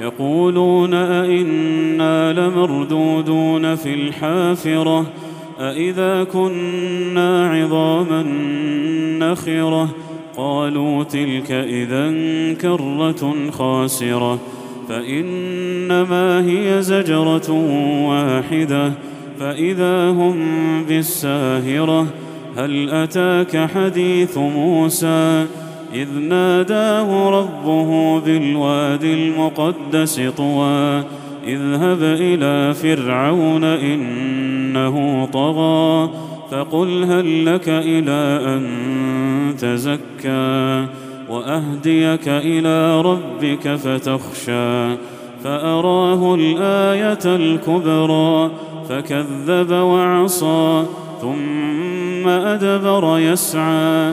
يقولون أئنا لمردودون في الحافرة أئذا كنا عظاما نخرة؟ قالوا تلك إذا كرة خاسرة فإنما هي زجرة واحدة فإذا هم بالساهرة هل أتاك حديث موسى؟ إذ ناداه ربه بالواد المقدس طوى اذهب إلى فرعون إنه طغى فقل هل لك إلى أن تزكى؟ وأهديك إلى ربك فتخشى فأراه الآية الكبرى فكذب وعصى ثم أدبر يسعى.